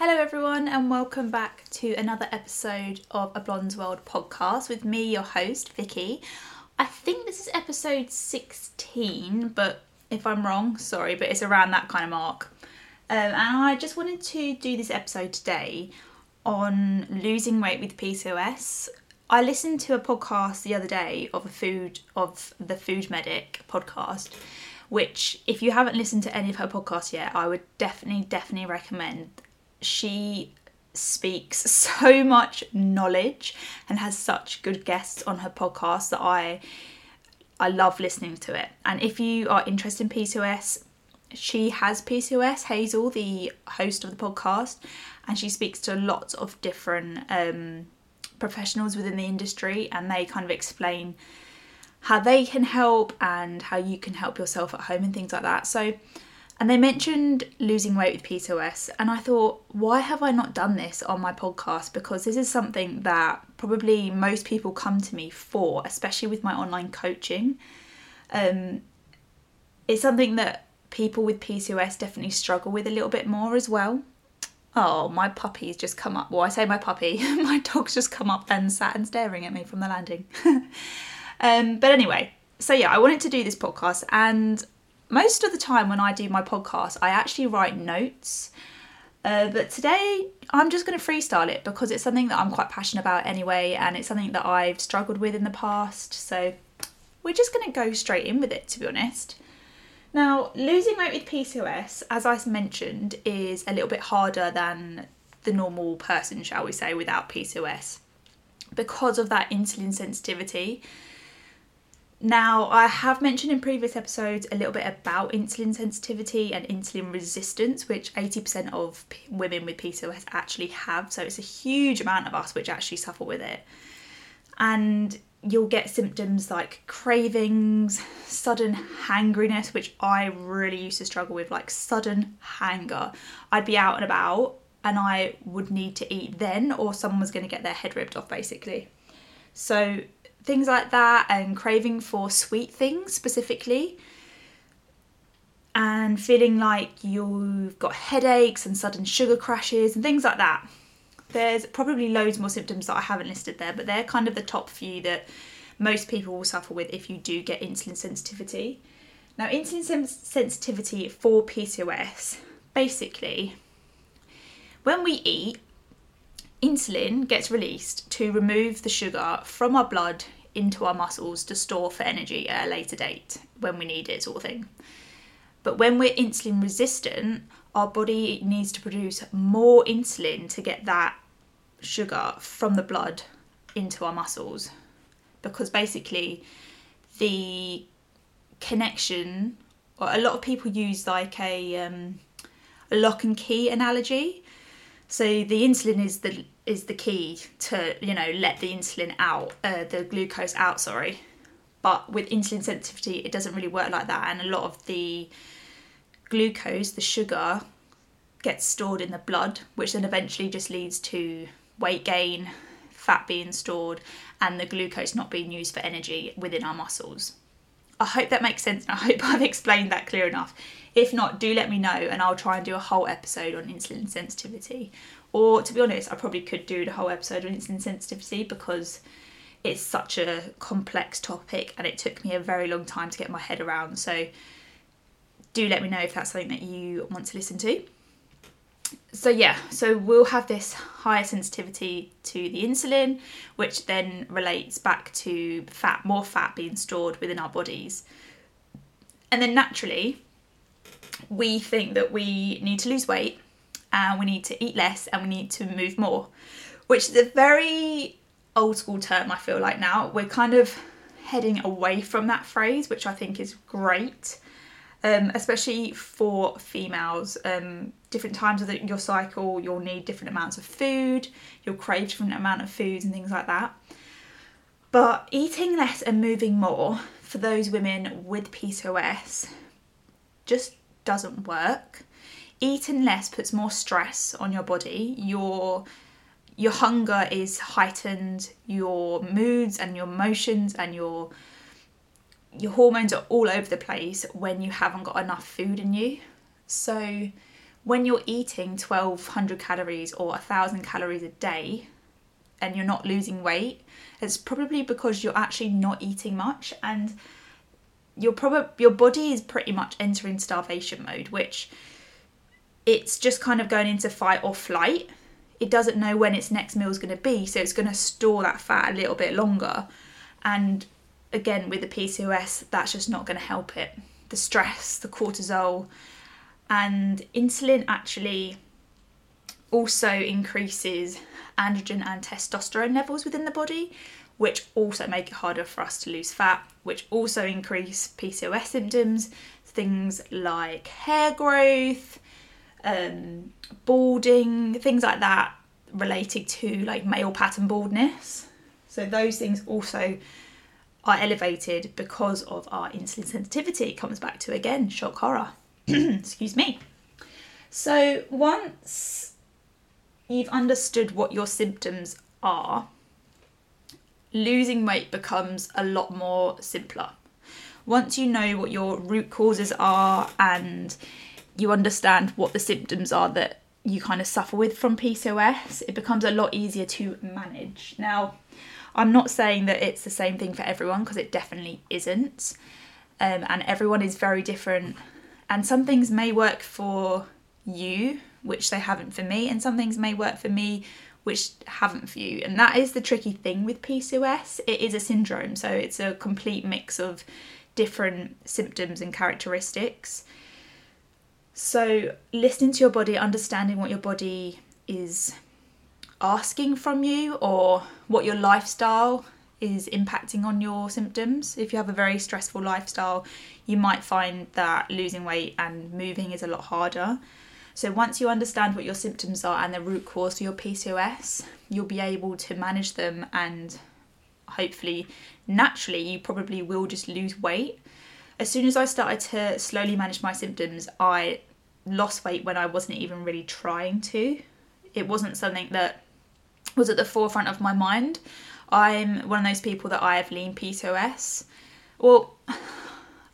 Hello, everyone, and welcome back to another episode of A Blonde's World podcast with me, your host, Vicky. I think this is episode 16, but if I'm wrong, sorry, but it's around that kind of mark. Um, and I just wanted to do this episode today on losing weight with PCOS. I listened to a podcast the other day of a food of the Food Medic podcast, which if you haven't listened to any of her podcasts yet, I would definitely, definitely recommend. She speaks so much knowledge and has such good guests on her podcast that I I love listening to it. And if you are interested in PCOS, she has PCOS, Hazel, the host of the podcast, and she speaks to lots of different um, professionals within the industry, and they kind of explain how they can help and how you can help yourself at home and things like that. So, and they mentioned losing weight with PCOS, and I thought, why have I not done this on my podcast? Because this is something that probably most people come to me for, especially with my online coaching. Um, it's something that people with PCOS definitely struggle with a little bit more as well. Oh, my puppy's just come up. Well, I say my puppy, my dog's just come up and sat and staring at me from the landing. um, but anyway, so yeah, I wanted to do this podcast, and most of the time when I do my podcast, I actually write notes. Uh, but today I'm just going to freestyle it because it's something that I'm quite passionate about anyway, and it's something that I've struggled with in the past. So we're just going to go straight in with it, to be honest. Now, losing weight with PCOS, as I mentioned, is a little bit harder than the normal person, shall we say, without PCOS because of that insulin sensitivity. Now, I have mentioned in previous episodes a little bit about insulin sensitivity and insulin resistance, which 80% of women with PCOS actually have. So it's a huge amount of us which actually suffer with it. And you'll get symptoms like cravings, sudden hangriness, which I really used to struggle with, like sudden hanger. I'd be out and about and I would need to eat then, or someone was going to get their head ripped off, basically. So things like that and craving for sweet things specifically and feeling like you've got headaches and sudden sugar crashes and things like that. There's probably loads more symptoms that I haven't listed there, but they're kind of the top few that most people will suffer with if you do get insulin sensitivity. Now, insulin sensitivity for PCOS basically, when we eat, insulin gets released to remove the sugar from our blood into our muscles to store for energy at a later date when we need it, sort of thing. But when we're insulin resistant, our body needs to produce more insulin to get that sugar from the blood into our muscles because basically the connection or a lot of people use like a, um, a lock and key analogy so the insulin is the is the key to you know let the insulin out, uh, the glucose out. Sorry, but with insulin sensitivity, it doesn't really work like that, and a lot of the glucose, the sugar, gets stored in the blood, which then eventually just leads to weight gain, fat being stored, and the glucose not being used for energy within our muscles. I hope that makes sense and I hope I've explained that clear enough. If not, do let me know and I'll try and do a whole episode on insulin sensitivity. Or to be honest, I probably could do the whole episode on insulin sensitivity because it's such a complex topic and it took me a very long time to get my head around. So do let me know if that's something that you want to listen to. So yeah, so we'll have this higher sensitivity to the insulin, which then relates back to fat, more fat being stored within our bodies. And then naturally, we think that we need to lose weight and we need to eat less and we need to move more, which is a very old school term, I feel like now. We're kind of heading away from that phrase, which I think is great, um, especially for females. Um, different times of the, your cycle, you'll need different amounts of food, you'll crave different amount of foods and things like that. But eating less and moving more for those women with PCOS just doesn't work eating less puts more stress on your body. Your your hunger is heightened, your moods and your emotions and your your hormones are all over the place when you haven't got enough food in you. So when you're eating 1200 calories or 1000 calories a day and you're not losing weight, it's probably because you're actually not eating much and your probably your body is pretty much entering starvation mode, which it's just kind of going into fight or flight. It doesn't know when its next meal is going to be, so it's going to store that fat a little bit longer. And again, with the PCOS, that's just not going to help it. The stress, the cortisol, and insulin actually also increases androgen and testosterone levels within the body, which also make it harder for us to lose fat, which also increase PCOS symptoms, things like hair growth, um, balding, things like that related to like male pattern baldness. So those things also are elevated because of our insulin sensitivity. It comes back to again shock horror. Excuse me. So once you've understood what your symptoms are, losing weight becomes a lot more simpler. Once you know what your root causes are and you understand what the symptoms are that you kind of suffer with from PCOS, it becomes a lot easier to manage. Now, I'm not saying that it's the same thing for everyone because it definitely isn't. Um, and everyone is very different. And some things may work for you, which they haven't for me, and some things may work for me, which haven't for you. And that is the tricky thing with PCOS. It is a syndrome, so it's a complete mix of different symptoms and characteristics. So, listening to your body, understanding what your body is asking from you or what your lifestyle is impacting on your symptoms. If you have a very stressful lifestyle, you might find that losing weight and moving is a lot harder. So, once you understand what your symptoms are and the root cause for your PCOS, you'll be able to manage them and hopefully, naturally, you probably will just lose weight. As soon as I started to slowly manage my symptoms, I lost weight when I wasn't even really trying to. It wasn't something that was at the forefront of my mind. I'm one of those people that I have lean PCOS. Well,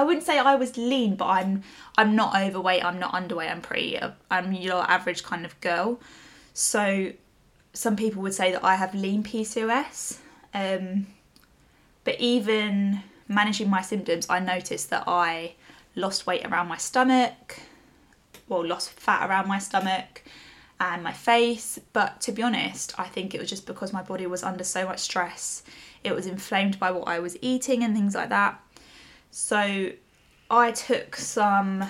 I wouldn't say I was lean, but I'm I'm not overweight. I'm not underweight. I'm pretty. I'm your average kind of girl. So some people would say that I have lean PCOS. Um, but even managing my symptoms, I noticed that I lost weight around my stomach well, lost fat around my stomach and my face. But to be honest, I think it was just because my body was under so much stress. It was inflamed by what I was eating and things like that. So I took some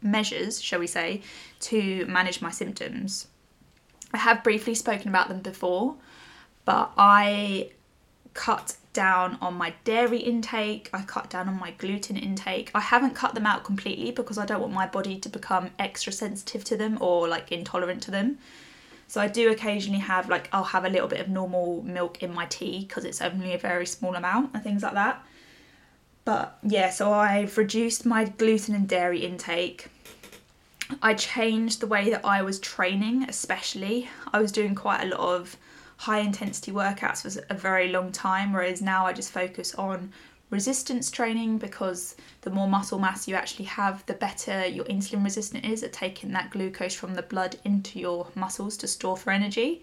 measures, shall we say, to manage my symptoms. I have briefly spoken about them before, but I cut down on my dairy intake, I cut down on my gluten intake. I haven't cut them out completely because I don't want my body to become extra sensitive to them or like intolerant to them. So I do occasionally have like I'll have a little bit of normal milk in my tea because it's only a very small amount and things like that. But yeah, so I've reduced my gluten and dairy intake. I changed the way that I was training, especially. I was doing quite a lot of high intensity workouts for a very long time, whereas now I just focus on resistance training because the more muscle mass you actually have, the better your insulin resistant is at taking that glucose from the blood into your muscles to store for energy.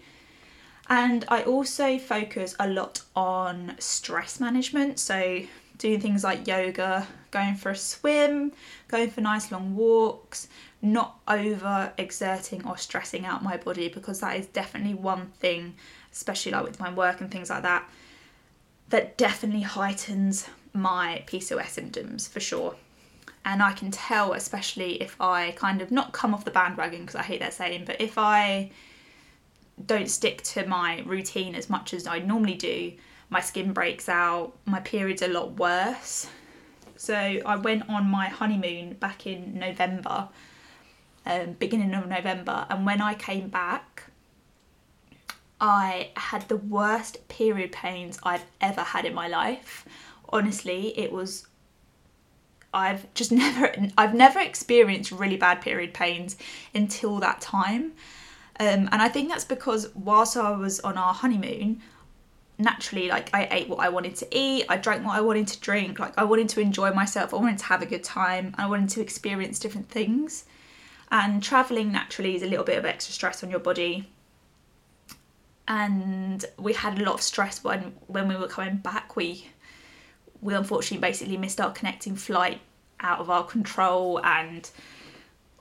And I also focus a lot on stress management, so doing things like yoga, going for a swim, going for nice long walks, not over exerting or stressing out my body because that is definitely one thing especially like with my work and things like that, that definitely heightens my PCOS symptoms for sure. And I can tell, especially if I kind of not come off the bandwagon because I hate that saying, but if I don't stick to my routine as much as I normally do, my skin breaks out, my period's a lot worse. So I went on my honeymoon back in November, um, beginning of November, and when I came back, I had the worst period pains I've ever had in my life. Honestly, it was I've just never I've never experienced really bad period pains until that time. Um, and I think that's because whilst I was on our honeymoon, naturally like I ate what I wanted to eat, I drank what I wanted to drink, like I wanted to enjoy myself, I wanted to have a good time, I wanted to experience different things. And traveling naturally is a little bit of extra stress on your body. And we had a lot of stress when when we were coming back. We we unfortunately basically missed our connecting flight out of our control and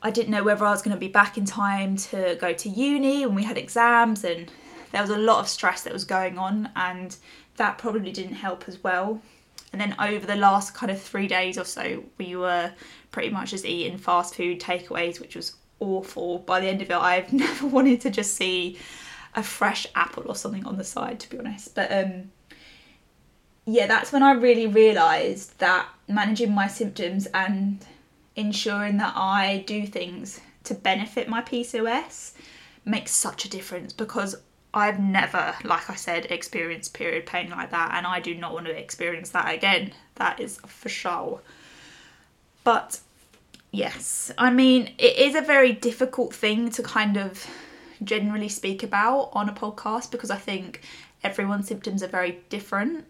I didn't know whether I was going to be back in time to go to uni when we had exams and there was a lot of stress that was going on and that probably didn't help as well. And then over the last kind of three days or so, we were pretty much just eating fast food takeaways, which was awful. By the end of it, I've never wanted to just see a fresh apple or something on the side, to be honest. But um, yeah, that's when I really realised that managing my symptoms and ensuring that I do things to benefit my PCOS makes such a difference because I've never, like I said, experienced period pain like that, and I do not want to experience that again. That is for sure. But yes, I mean, it is a very difficult thing to kind of generally speak about on a podcast because I think everyone's symptoms are very different.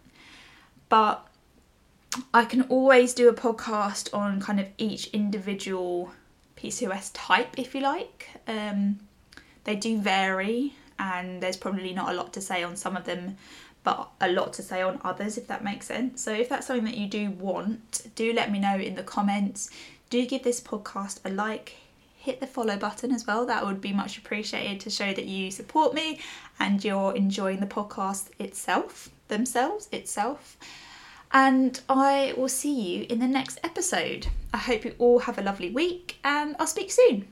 But I can always do a podcast on kind of each individual PCOS type, if you like. Um, they do vary, and there's probably not a lot to say on some of them, but a lot to say on others, if that makes sense. So, if that's something that you do want, do let me know in the comments. Do give this podcast a like, hit the follow button as well. That would be much appreciated to show that you support me and you're enjoying the podcast itself, themselves, itself. And I will see you in the next episode. I hope you all have a lovely week and I'll speak soon.